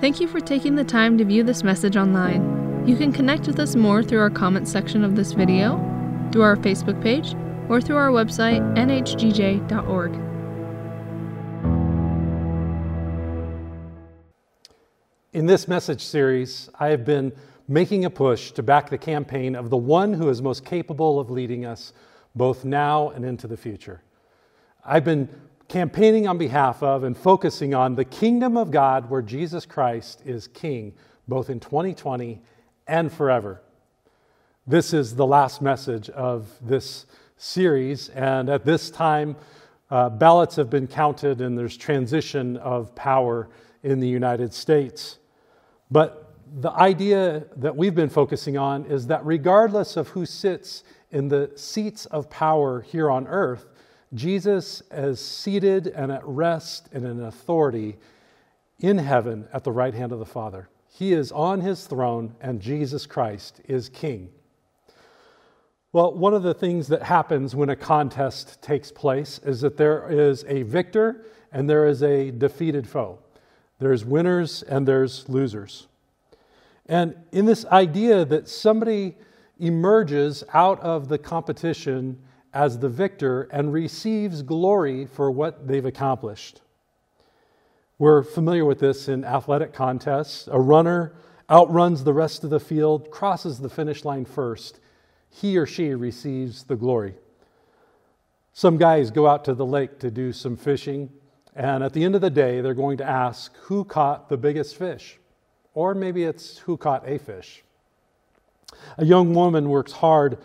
Thank you for taking the time to view this message online. You can connect with us more through our comments section of this video, through our Facebook page, or through our website, nhgj.org. In this message series, I have been making a push to back the campaign of the one who is most capable of leading us both now and into the future. I've been campaigning on behalf of and focusing on the kingdom of God where Jesus Christ is king, both in 2020 and forever. This is the last message of this series, and at this time, uh, ballots have been counted and there's transition of power in the United States. But the idea that we've been focusing on is that regardless of who sits in the seats of power here on earth, Jesus is seated and at rest and in authority in heaven at the right hand of the Father. He is on his throne, and Jesus Christ is king. Well, one of the things that happens when a contest takes place is that there is a victor and there is a defeated foe. There's winners and there's losers. And in this idea that somebody emerges out of the competition as the victor and receives glory for what they've accomplished. We're familiar with this in athletic contests. A runner outruns the rest of the field, crosses the finish line first. He or she receives the glory. Some guys go out to the lake to do some fishing, and at the end of the day, they're going to ask who caught the biggest fish. Or maybe it's who caught a fish. A young woman works hard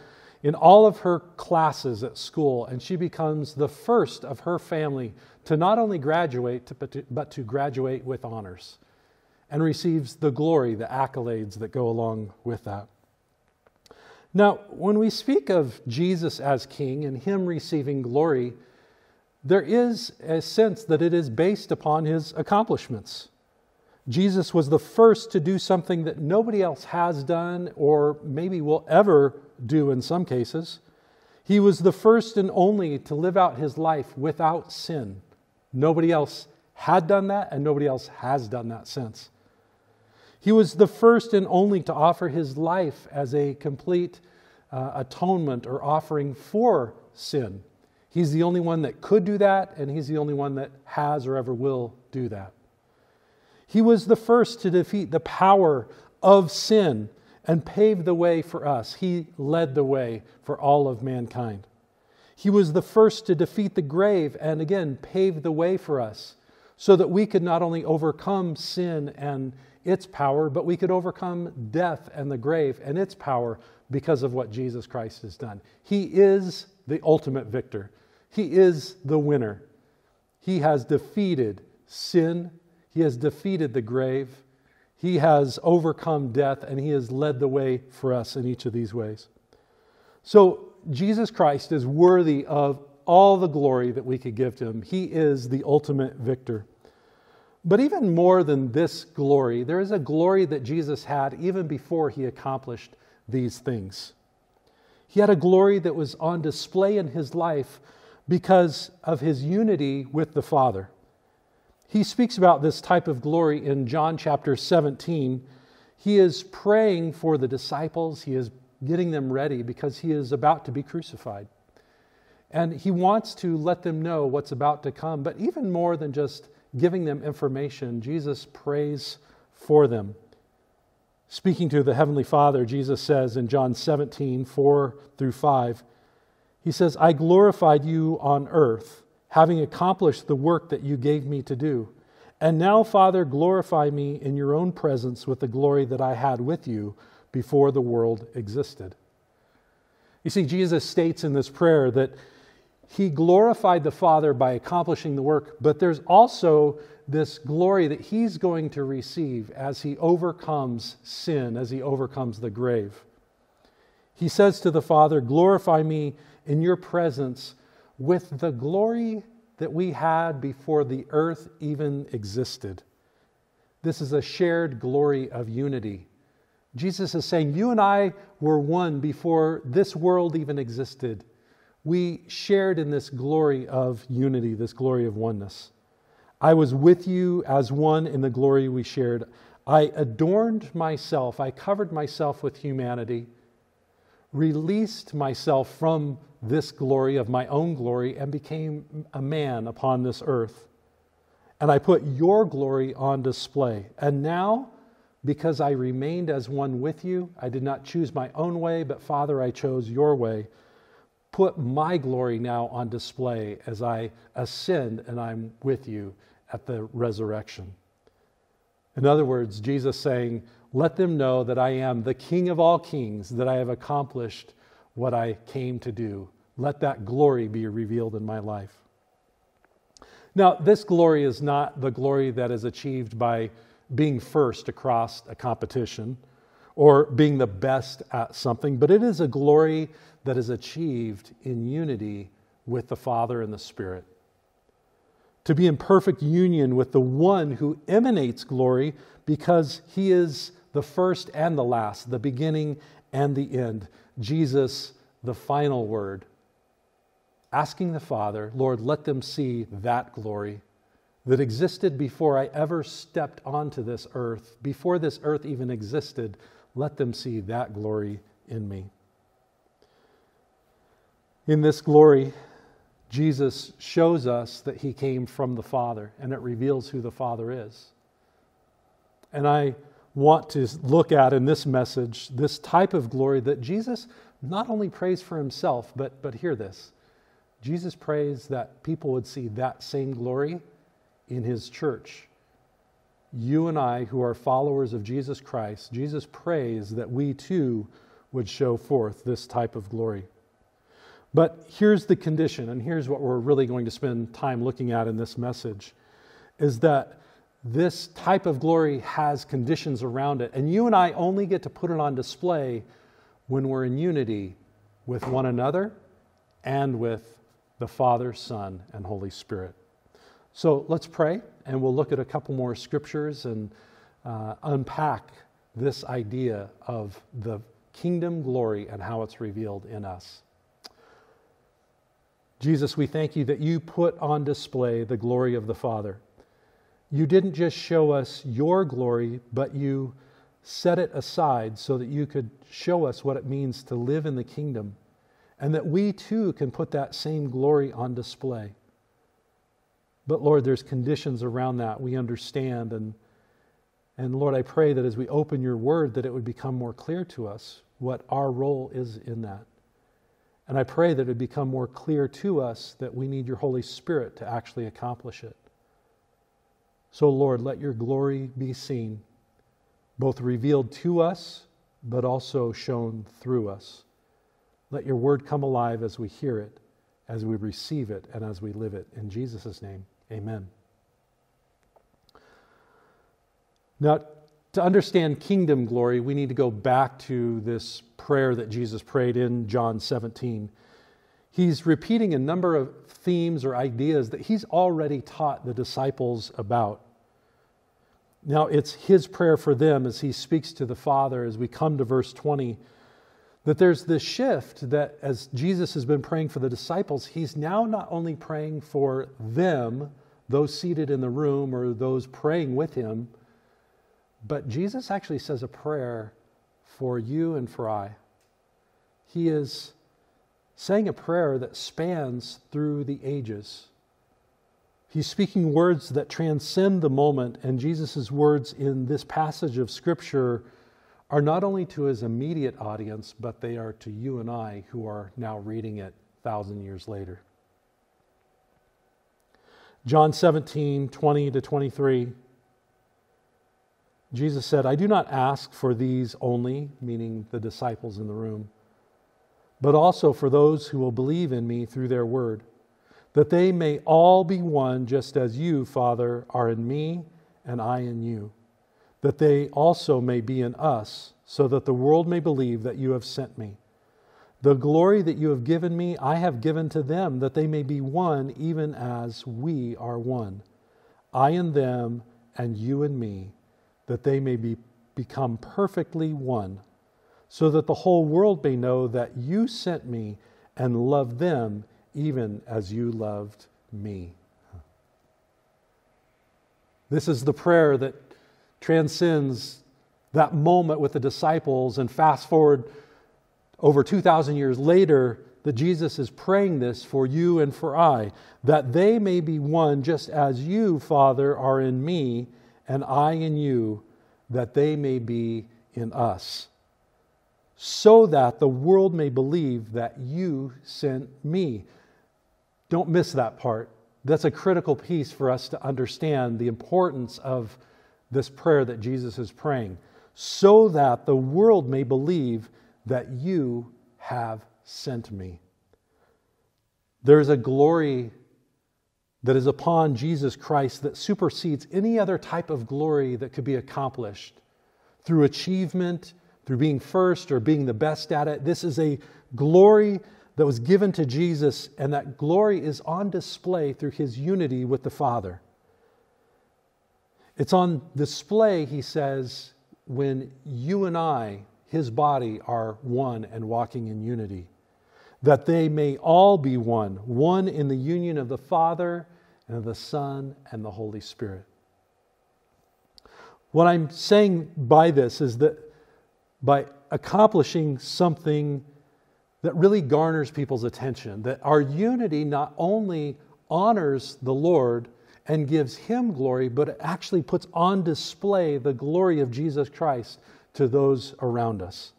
in all of her classes at school, and she becomes the first of her family to not only graduate, but to, but to graduate with honors and receives the glory, the accolades that go along with that. Now, when we speak of Jesus as king and him receiving glory, there is a sense that it is based upon his accomplishments. Jesus was the first to do something that nobody else has done or maybe will ever do in some cases. He was the first and only to live out his life without sin. Nobody else had done that, and nobody else has done that since. He was the first and only to offer his life as a complete uh, atonement or offering for sin. He's the only one that could do that, and he's the only one that has or ever will do that. He was the first to defeat the power of sin and paved the way for us. He led the way for all of mankind. He was the first to defeat the grave and again paved the way for us so that we could not only overcome sin and its power, but we could overcome death and the grave and its power because of what Jesus Christ has done. He is the ultimate victor, He is the winner. He has defeated sin, He has defeated the grave, he has overcome death and He has led the way for us in each of these ways. So, Jesus Christ is worthy of all the glory that we could give to Him. He is the ultimate victor. But even more than this glory, there is a glory that Jesus had even before He accomplished these things. He had a glory that was on display in His life because of His unity with the Father. He speaks about this type of glory in John chapter 17. He is praying for the disciples, he is getting them ready because he is about to be crucified. And he wants to let them know what's about to come. But even more than just giving them information, Jesus prays for them. Speaking to the Heavenly Father, Jesus says in John 17, 4 through 5, He says, I glorified you on earth having accomplished the work that you gave me to do. And now, Father, glorify me in your own presence with the glory that I had with you before the world existed. You see, Jesus states in this prayer that he glorified the Father by accomplishing the work, but there's also this glory that he's going to receive as he overcomes sin, as he overcomes the grave. He says to the Father, Glorify me in your presence with the glory that we had before the earth even existed. This is a shared glory of unity. Jesus is saying, You and I were one before this world even existed. We shared in this glory of unity, this glory of oneness. I was with you as one in the glory we shared. I adorned myself, I covered myself with humanity, released myself from this glory of my own glory, and became a man upon this earth. And I put your glory on display. And now, because I remained as one with you, I did not choose my own way, but Father, I chose your way. Put my glory now on display as I ascend and I'm with you at the resurrection. In other words, Jesus saying, Let them know that I am the King of all kings, that I have accomplished what I came to do. Let that glory be revealed in my life. Now, this glory is not the glory that is achieved by being first across a competition or being the best at something, but it is a glory that is achieved in unity with the Father and the Spirit to be in perfect union with the one who emanates glory because he is the first and the last, the beginning and the end. Jesus, the final word. Asking the Father, Lord, let them see that glory that existed before I ever stepped onto this earth, before this earth even existed. Let them see that glory in me. In this glory, Jesus shows us that he came from the Father, and it reveals who the Father is. And I want to look at in this message this type of glory that Jesus not only prays for himself, but, but hear this Jesus prays that people would see that same glory in his church. You and I, who are followers of Jesus Christ, Jesus prays that we too would show forth this type of glory. But here's the condition, and here's what we're really going to spend time looking at in this message is that this type of glory has conditions around it. And you and I only get to put it on display when we're in unity with one another and with the Father, Son, and Holy Spirit. So let's pray, and we'll look at a couple more scriptures and uh, unpack this idea of the kingdom glory and how it's revealed in us. Jesus, we thank you that you put on display the glory of the Father. You didn't just show us your glory, but you set it aside so that you could show us what it means to live in the kingdom, and that we too can put that same glory on display. But Lord, there's conditions around that we understand and and Lord, I pray that as we open your word that it would become more clear to us what our role is in that. And I pray that it would become more clear to us that we need your Holy Spirit to actually accomplish it. So, Lord, let your glory be seen, both revealed to us, but also shown through us. Let your word come alive as we hear it, as we receive it, and as we live it. In Jesus' name, amen. Now, to understand kingdom glory, we need to go back to this prayer that Jesus prayed in John 17. He's repeating a number of themes or ideas that he's already taught the disciples about. Now, it's his prayer for them as he speaks to the Father as we come to verse 20 that there's this shift that as Jesus has been praying for the disciples, he's now not only praying for them, those seated in the room or those praying with him but Jesus actually says a prayer for you and for I. He is saying a prayer that spans through the ages. He's speaking words that transcend the moment, and Jesus' words in this passage of Scripture are not only to his immediate audience, but they are to you and I who are now reading it thousand years later. John 17, 20 to 23. Jesus said, I do not ask for these only, meaning the disciples in the room, but also for those who will believe in me through their word, that they may all be one, just as you, Father, are in me and I in you, that they also may be in us, so that the world may believe that you have sent me. The glory that you have given me, I have given to them, that they may be one, even as we are one. I and them, and you and me that they may be, become perfectly one, so that the whole world may know that you sent me and loved them even as you loved me. This is the prayer that transcends that moment with the disciples and fast forward over 2,000 years later that Jesus is praying this for you and for I, that they may be one just as you, Father, are in me and I in you, that they may be in us, so that the world may believe that you sent me. Don't miss that part. That's a critical piece for us to understand the importance of this prayer that Jesus is praying, so that the world may believe that you have sent me. There is a glory that is upon Jesus Christ that supersedes any other type of glory that could be accomplished through achievement, through being first or being the best at it. This is a glory that was given to Jesus, and that glory is on display through his unity with the Father. It's on display, he says, when you and I, his body, are one and walking in unity. That they may all be one, one in the union of the Father and of the Son and the Holy Spirit. What I'm saying by this is that by accomplishing something that really garners people's attention, that our unity not only honors the Lord and gives Him glory, but actually puts on display the glory of Jesus Christ to those around us.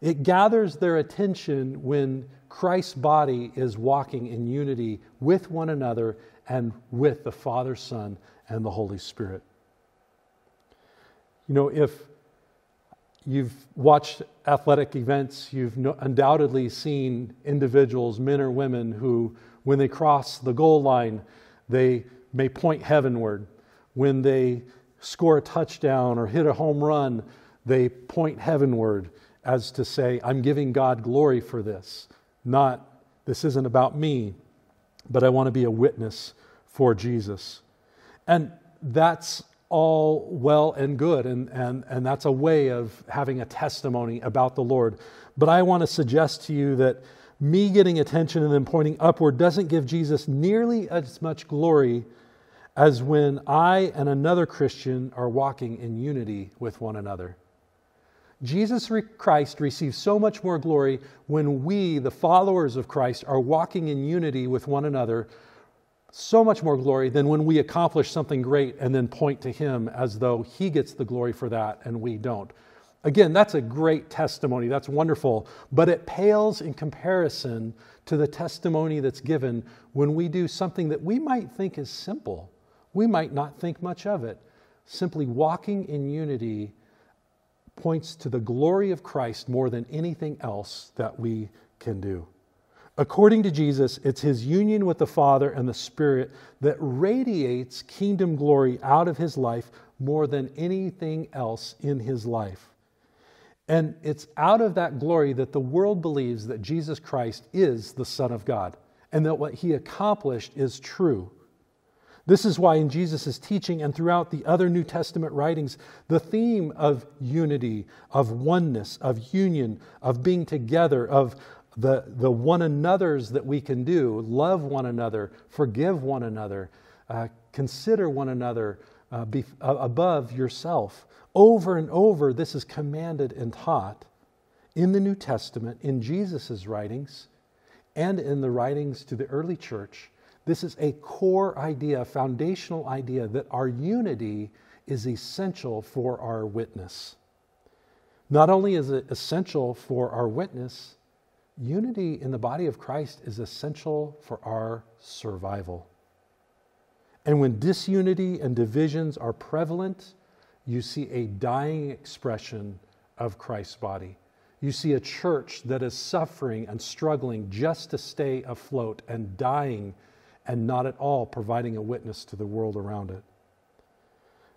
It gathers their attention when Christ's body is walking in unity with one another and with the Father, Son, and the Holy Spirit. You know, if you've watched athletic events, you've undoubtedly seen individuals, men or women, who, when they cross the goal line, they may point heavenward. When they score a touchdown or hit a home run, they point heavenward as to say, I'm giving God glory for this. Not, this isn't about me, but I want to be a witness for Jesus. And that's all well and good, and, and, and that's a way of having a testimony about the Lord. But I want to suggest to you that me getting attention and then pointing upward doesn't give Jesus nearly as much glory as when I and another Christian are walking in unity with one another. Jesus Christ receives so much more glory when we, the followers of Christ, are walking in unity with one another, so much more glory than when we accomplish something great and then point to Him as though He gets the glory for that and we don't. Again, that's a great testimony. That's wonderful. But it pales in comparison to the testimony that's given when we do something that we might think is simple. We might not think much of it. Simply walking in unity points to the glory of Christ more than anything else that we can do. According to Jesus, it's his union with the Father and the Spirit that radiates kingdom glory out of his life more than anything else in his life. And it's out of that glory that the world believes that Jesus Christ is the Son of God and that what he accomplished is true. This is why in Jesus' teaching and throughout the other New Testament writings, the theme of unity, of oneness, of union, of being together, of the, the one another's that we can do, love one another, forgive one another, uh, consider one another uh, be, uh, above yourself. Over and over, this is commanded and taught in the New Testament, in Jesus' writings, and in the writings to the early church this is a core idea, a foundational idea that our unity is essential for our witness. Not only is it essential for our witness, unity in the body of Christ is essential for our survival. And when disunity and divisions are prevalent, you see a dying expression of Christ's body. You see a church that is suffering and struggling just to stay afloat and dying and not at all providing a witness to the world around it.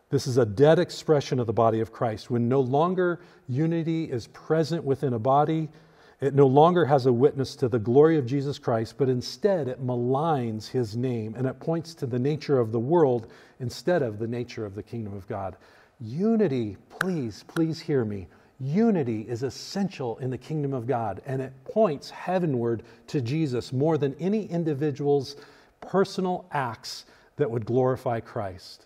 This is a dead expression of the body of Christ. When no longer unity is present within a body, it no longer has a witness to the glory of Jesus Christ, but instead it maligns his name and it points to the nature of the world instead of the nature of the kingdom of God. Unity, please, please hear me. Unity is essential in the kingdom of God and it points heavenward to Jesus more than any individual's personal acts that would glorify Christ.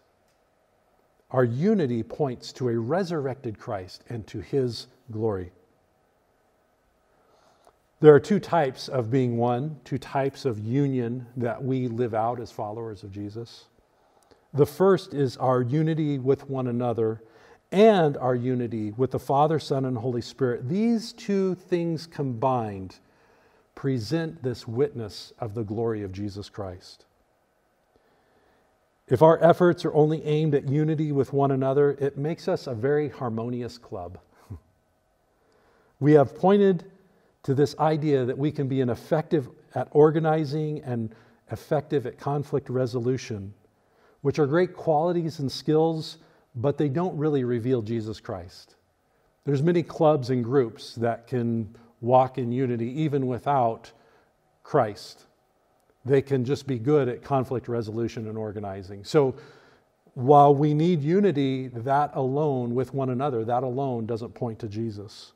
Our unity points to a resurrected Christ and to his glory. There are two types of being one, two types of union that we live out as followers of Jesus. The first is our unity with one another and our unity with the Father, Son, and Holy Spirit. These two things combined present this witness of the glory of Jesus Christ. If our efforts are only aimed at unity with one another, it makes us a very harmonious club. we have pointed to this idea that we can be an effective at organizing and effective at conflict resolution, which are great qualities and skills, but they don't really reveal Jesus Christ. There's many clubs and groups that can walk in unity even without Christ. They can just be good at conflict resolution and organizing. So while we need unity, that alone with one another, that alone doesn't point to Jesus.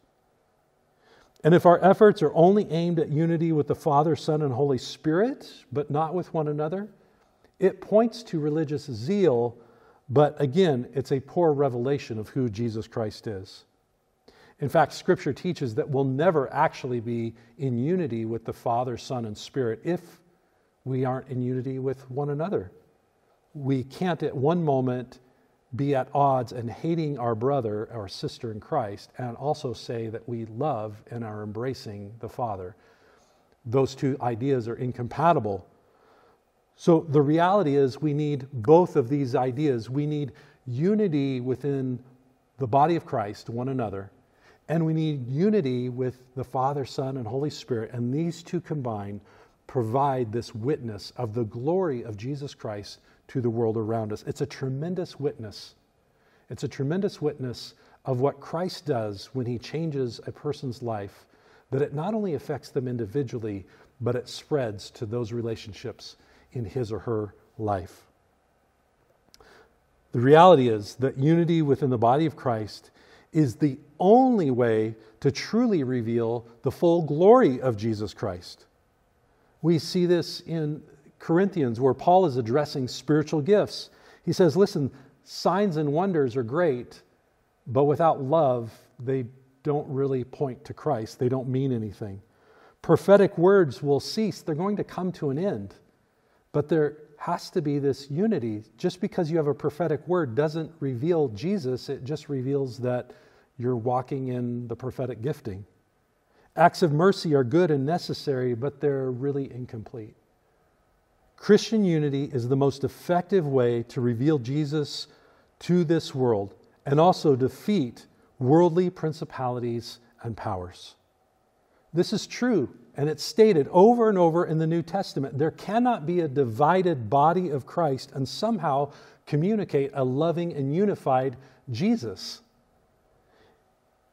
And if our efforts are only aimed at unity with the Father, Son, and Holy Spirit, but not with one another, it points to religious zeal, but again, it's a poor revelation of who Jesus Christ is. In fact, Scripture teaches that we'll never actually be in unity with the Father, Son, and Spirit if we aren't in unity with one another. We can't at one moment be at odds and hating our brother or sister in Christ and also say that we love and are embracing the Father. Those two ideas are incompatible. So the reality is, we need both of these ideas. We need unity within the body of Christ, one another, and we need unity with the Father, Son, and Holy Spirit. And these two combined provide this witness of the glory of Jesus Christ to the world around us. It's a tremendous witness. It's a tremendous witness of what Christ does when he changes a person's life, that it not only affects them individually, but it spreads to those relationships in his or her life. The reality is that unity within the body of Christ is the only way to truly reveal the full glory of Jesus Christ. We see this in Corinthians, where Paul is addressing spiritual gifts. He says, Listen, signs and wonders are great, but without love, they don't really point to Christ. They don't mean anything. Prophetic words will cease, they're going to come to an end. But there has to be this unity. Just because you have a prophetic word doesn't reveal Jesus, it just reveals that you're walking in the prophetic gifting. Acts of mercy are good and necessary, but they're really incomplete. Christian unity is the most effective way to reveal Jesus to this world and also defeat worldly principalities and powers. This is true, and it's stated over and over in the New Testament. There cannot be a divided body of Christ and somehow communicate a loving and unified Jesus.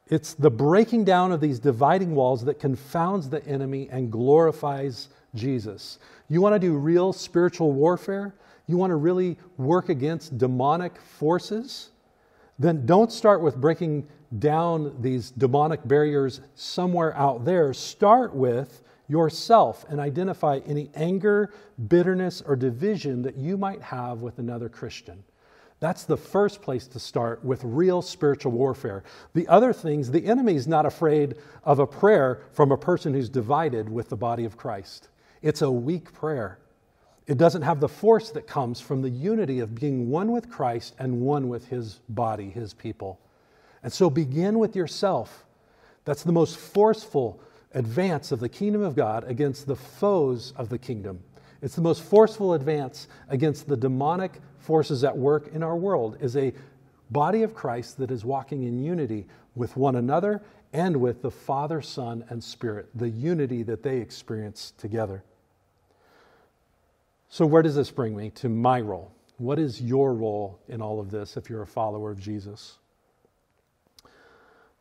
It's the breaking down of these dividing walls that confounds the enemy and glorifies Jesus. You want to do real spiritual warfare? You want to really work against demonic forces? Then don't start with breaking down these demonic barriers somewhere out there. Start with yourself and identify any anger, bitterness, or division that you might have with another Christian. That's the first place to start with real spiritual warfare. The other things, the enemy is not afraid of a prayer from a person who's divided with the body of Christ. It's a weak prayer. It doesn't have the force that comes from the unity of being one with Christ and one with his body, his people. And so begin with yourself. That's the most forceful advance of the kingdom of God against the foes of the kingdom. It's the most forceful advance against the demonic forces at work in our world is a body of Christ that is walking in unity with one another and with the Father, Son, and Spirit, the unity that they experience together. So, where does this bring me to my role? What is your role in all of this if you're a follower of Jesus?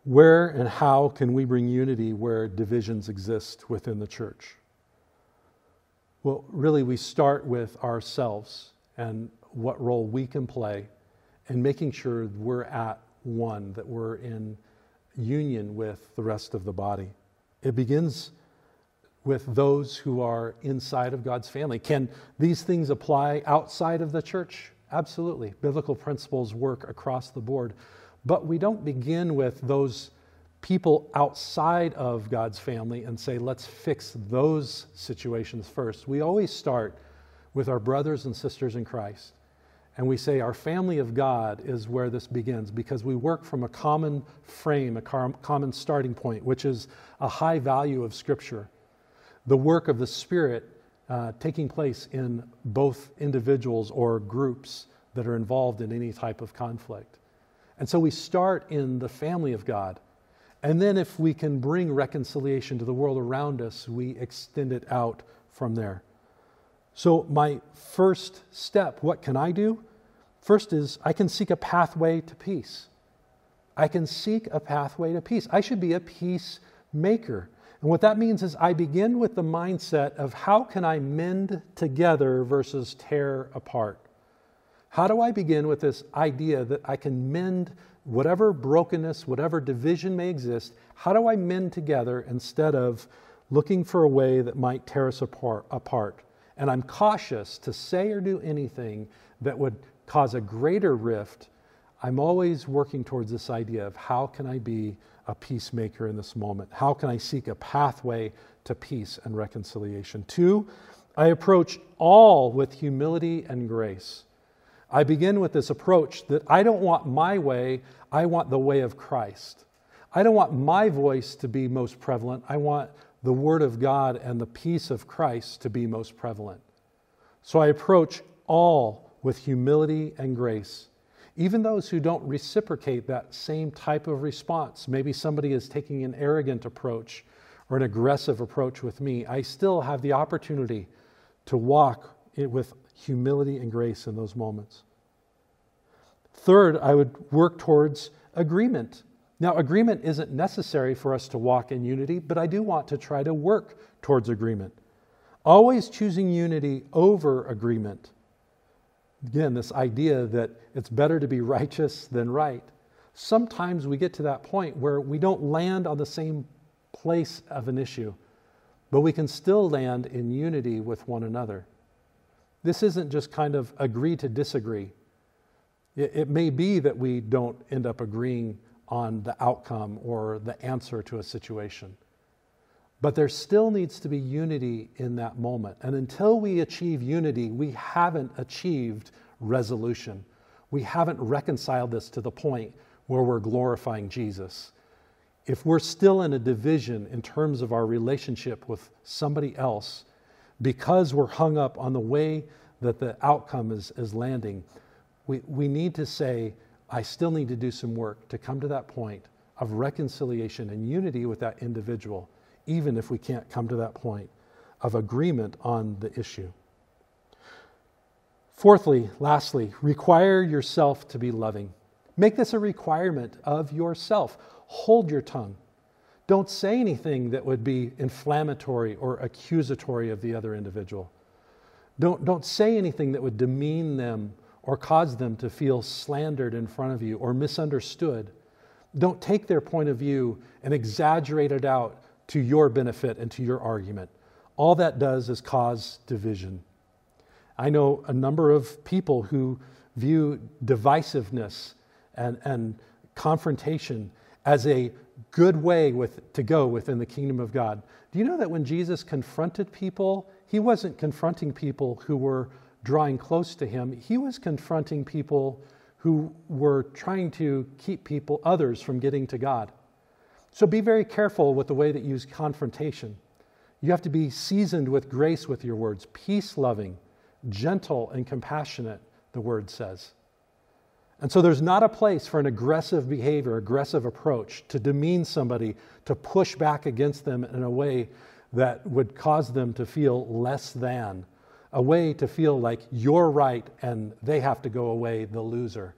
Where and how can we bring unity where divisions exist within the church? Well, really, we start with ourselves and what role we can play and making sure we're at one, that we're in union with the rest of the body. It begins with those who are inside of God's family. Can these things apply outside of the church? Absolutely. Biblical principles work across the board. But we don't begin with those people outside of God's family and say, let's fix those situations first. We always start with our brothers and sisters in Christ. And we say our family of God is where this begins because we work from a common frame, a common starting point, which is a high value of Scripture. The work of the Spirit uh, taking place in both individuals or groups that are involved in any type of conflict. And so we start in the family of God. And then, if we can bring reconciliation to the world around us, we extend it out from there. So, my first step, what can I do? First is I can seek a pathway to peace. I can seek a pathway to peace. I should be a peacemaker. And what that means is I begin with the mindset of how can I mend together versus tear apart? How do I begin with this idea that I can mend whatever brokenness, whatever division may exist? How do I mend together instead of looking for a way that might tear us apart? And I'm cautious to say or do anything that would cause a greater rift. I'm always working towards this idea of how can I be a peacemaker in this moment? How can I seek a pathway to peace and reconciliation? Two, I approach all with humility and grace. I begin with this approach that I don't want my way, I want the way of Christ. I don't want my voice to be most prevalent. I want the Word of God and the peace of Christ to be most prevalent. So I approach all with humility and grace. Even those who don't reciprocate that same type of response, maybe somebody is taking an arrogant approach or an aggressive approach with me, I still have the opportunity to walk with humility and grace in those moments. Third, I would work towards agreement. Now, agreement isn't necessary for us to walk in unity, but I do want to try to work towards agreement. Always choosing unity over agreement. Again, this idea that it's better to be righteous than right. Sometimes we get to that point where we don't land on the same place of an issue, but we can still land in unity with one another. This isn't just kind of agree to disagree. It, it may be that we don't end up agreeing on the outcome or the answer to a situation. But there still needs to be unity in that moment. And until we achieve unity, we haven't achieved resolution. We haven't reconciled this to the point where we're glorifying Jesus. If we're still in a division in terms of our relationship with somebody else, because we're hung up on the way that the outcome is, is landing, we, we need to say, I still need to do some work to come to that point of reconciliation and unity with that individual even if we can't come to that point of agreement on the issue. Fourthly, lastly, require yourself to be loving. Make this a requirement of yourself. Hold your tongue. Don't say anything that would be inflammatory or accusatory of the other individual. Don't, don't say anything that would demean them or cause them to feel slandered in front of you or misunderstood. Don't take their point of view and exaggerate it out to your benefit and to your argument. All that does is cause division. I know a number of people who view divisiveness and, and confrontation as a good way with, to go within the kingdom of God. Do you know that when Jesus confronted people, he wasn't confronting people who were drawing close to him, he was confronting people who were trying to keep people, others, from getting to God. So be very careful with the way that you use confrontation. You have to be seasoned with grace with your words, peace loving, gentle, and compassionate, the word says. And so there's not a place for an aggressive behavior, aggressive approach to demean somebody, to push back against them in a way that would cause them to feel less than, a way to feel like you're right and they have to go away, the loser.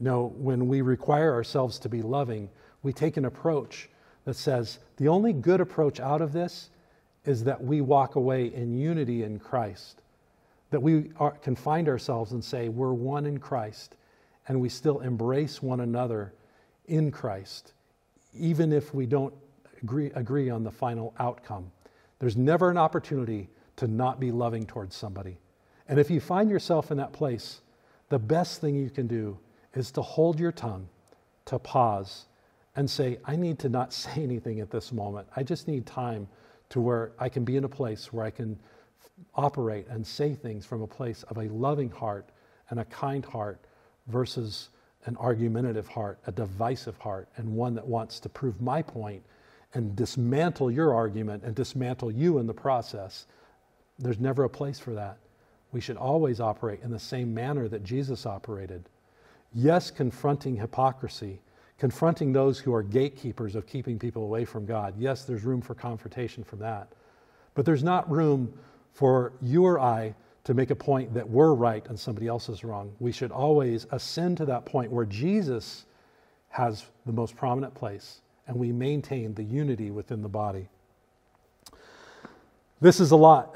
No, when we require ourselves to be loving, we take an approach that says the only good approach out of this is that we walk away in unity in Christ. That we are, can find ourselves and say, we're one in Christ, and we still embrace one another in Christ, even if we don't agree, agree on the final outcome. There's never an opportunity to not be loving towards somebody. And if you find yourself in that place, the best thing you can do is to hold your tongue, to pause, and say, I need to not say anything at this moment. I just need time to where I can be in a place where I can operate and say things from a place of a loving heart and a kind heart versus an argumentative heart, a divisive heart, and one that wants to prove my point and dismantle your argument and dismantle you in the process. There's never a place for that. We should always operate in the same manner that Jesus operated. Yes, confronting hypocrisy, confronting those who are gatekeepers of keeping people away from God. Yes, there's room for confrontation from that. But there's not room for you or I to make a point that we're right and somebody else is wrong. We should always ascend to that point where Jesus has the most prominent place and we maintain the unity within the body. This is a lot.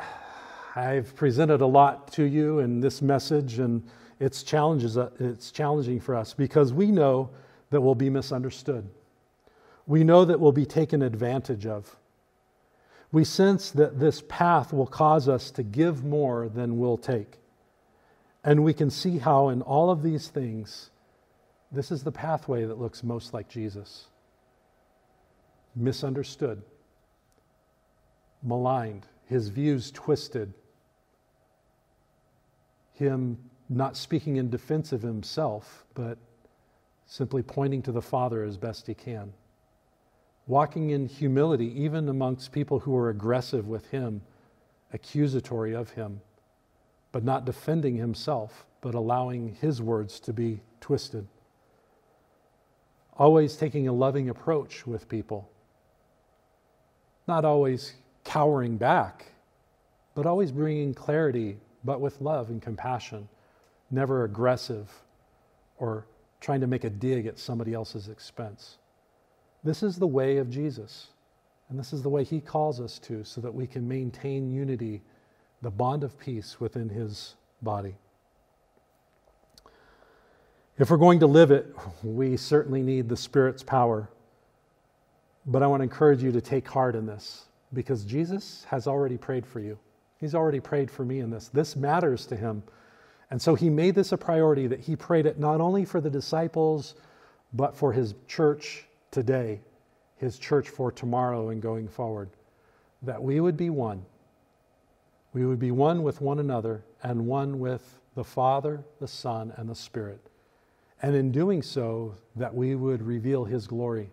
I've presented a lot to you in this message, and it's, challenges, it's challenging for us because we know that we'll be misunderstood. We know that we'll be taken advantage of. We sense that this path will cause us to give more than we'll take. And we can see how, in all of these things, this is the pathway that looks most like Jesus. Misunderstood, maligned, his views twisted, him not speaking in defense of himself, but simply pointing to the Father as best he can walking in humility, even amongst people who are aggressive with him, accusatory of him, but not defending himself, but allowing his words to be twisted. Always taking a loving approach with people, not always cowering back, but always bringing clarity, but with love and compassion, never aggressive or trying to make a dig at somebody else's expense. This is the way of Jesus. And this is the way he calls us to so that we can maintain unity, the bond of peace within his body. If we're going to live it, we certainly need the Spirit's power. But I want to encourage you to take heart in this because Jesus has already prayed for you. He's already prayed for me in this. This matters to him. And so he made this a priority that he prayed it not only for the disciples, but for his church today, his church for tomorrow and going forward, that we would be one. We would be one with one another and one with the Father, the Son, and the Spirit. And in doing so, that we would reveal his glory,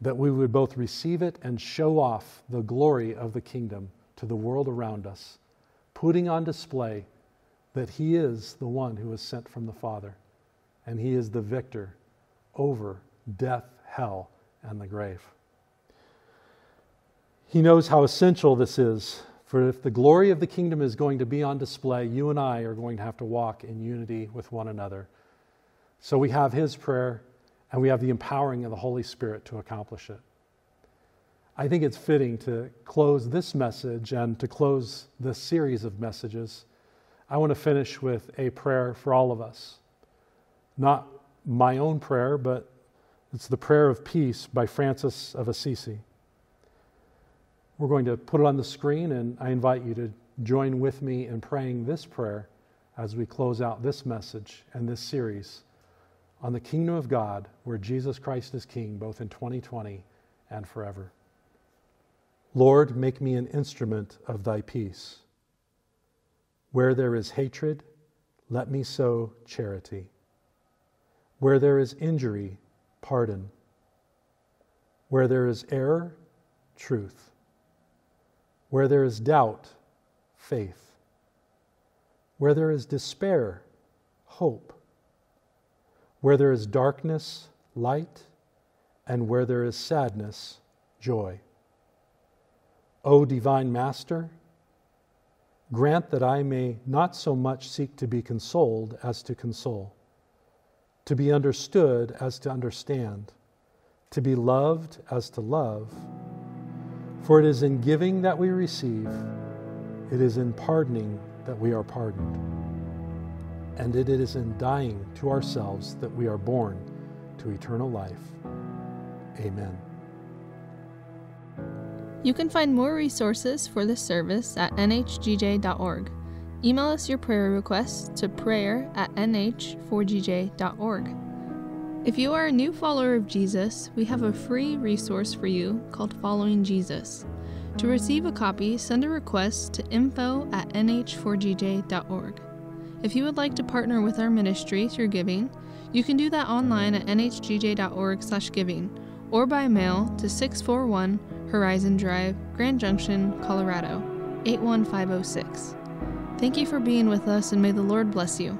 that we would both receive it and show off the glory of the kingdom to the world around us, putting on display that he is the one who is sent from the Father, and he is the victor over death hell, and the grave. He knows how essential this is, for if the glory of the kingdom is going to be on display, you and I are going to have to walk in unity with one another. So we have his prayer, and we have the empowering of the Holy Spirit to accomplish it. I think it's fitting to close this message and to close this series of messages. I want to finish with a prayer for all of us. Not my own prayer, but it's the Prayer of Peace by Francis of Assisi. We're going to put it on the screen, and I invite you to join with me in praying this prayer as we close out this message and this series on the kingdom of God, where Jesus Christ is King, both in 2020 and forever. Lord, make me an instrument of thy peace. Where there is hatred, let me sow charity. Where there is injury, pardon. Where there is error, truth. Where there is doubt, faith. Where there is despair, hope. Where there is darkness, light. And where there is sadness, joy. O divine Master, grant that I may not so much seek to be consoled as to console to be understood as to understand, to be loved as to love. For it is in giving that we receive, it is in pardoning that we are pardoned, and it is in dying to ourselves that we are born to eternal life. Amen. You can find more resources for this service at nhgj.org. Email us your prayer requests to prayer at nh4gj.org. If you are a new follower of Jesus, we have a free resource for you called Following Jesus. To receive a copy, send a request to info at nh4gj.org. If you would like to partner with our ministry through giving, you can do that online at nhgj.org/giving or by mail to 641 Horizon Drive, Grand Junction, Colorado 81506. Thank you for being with us and may the Lord bless you.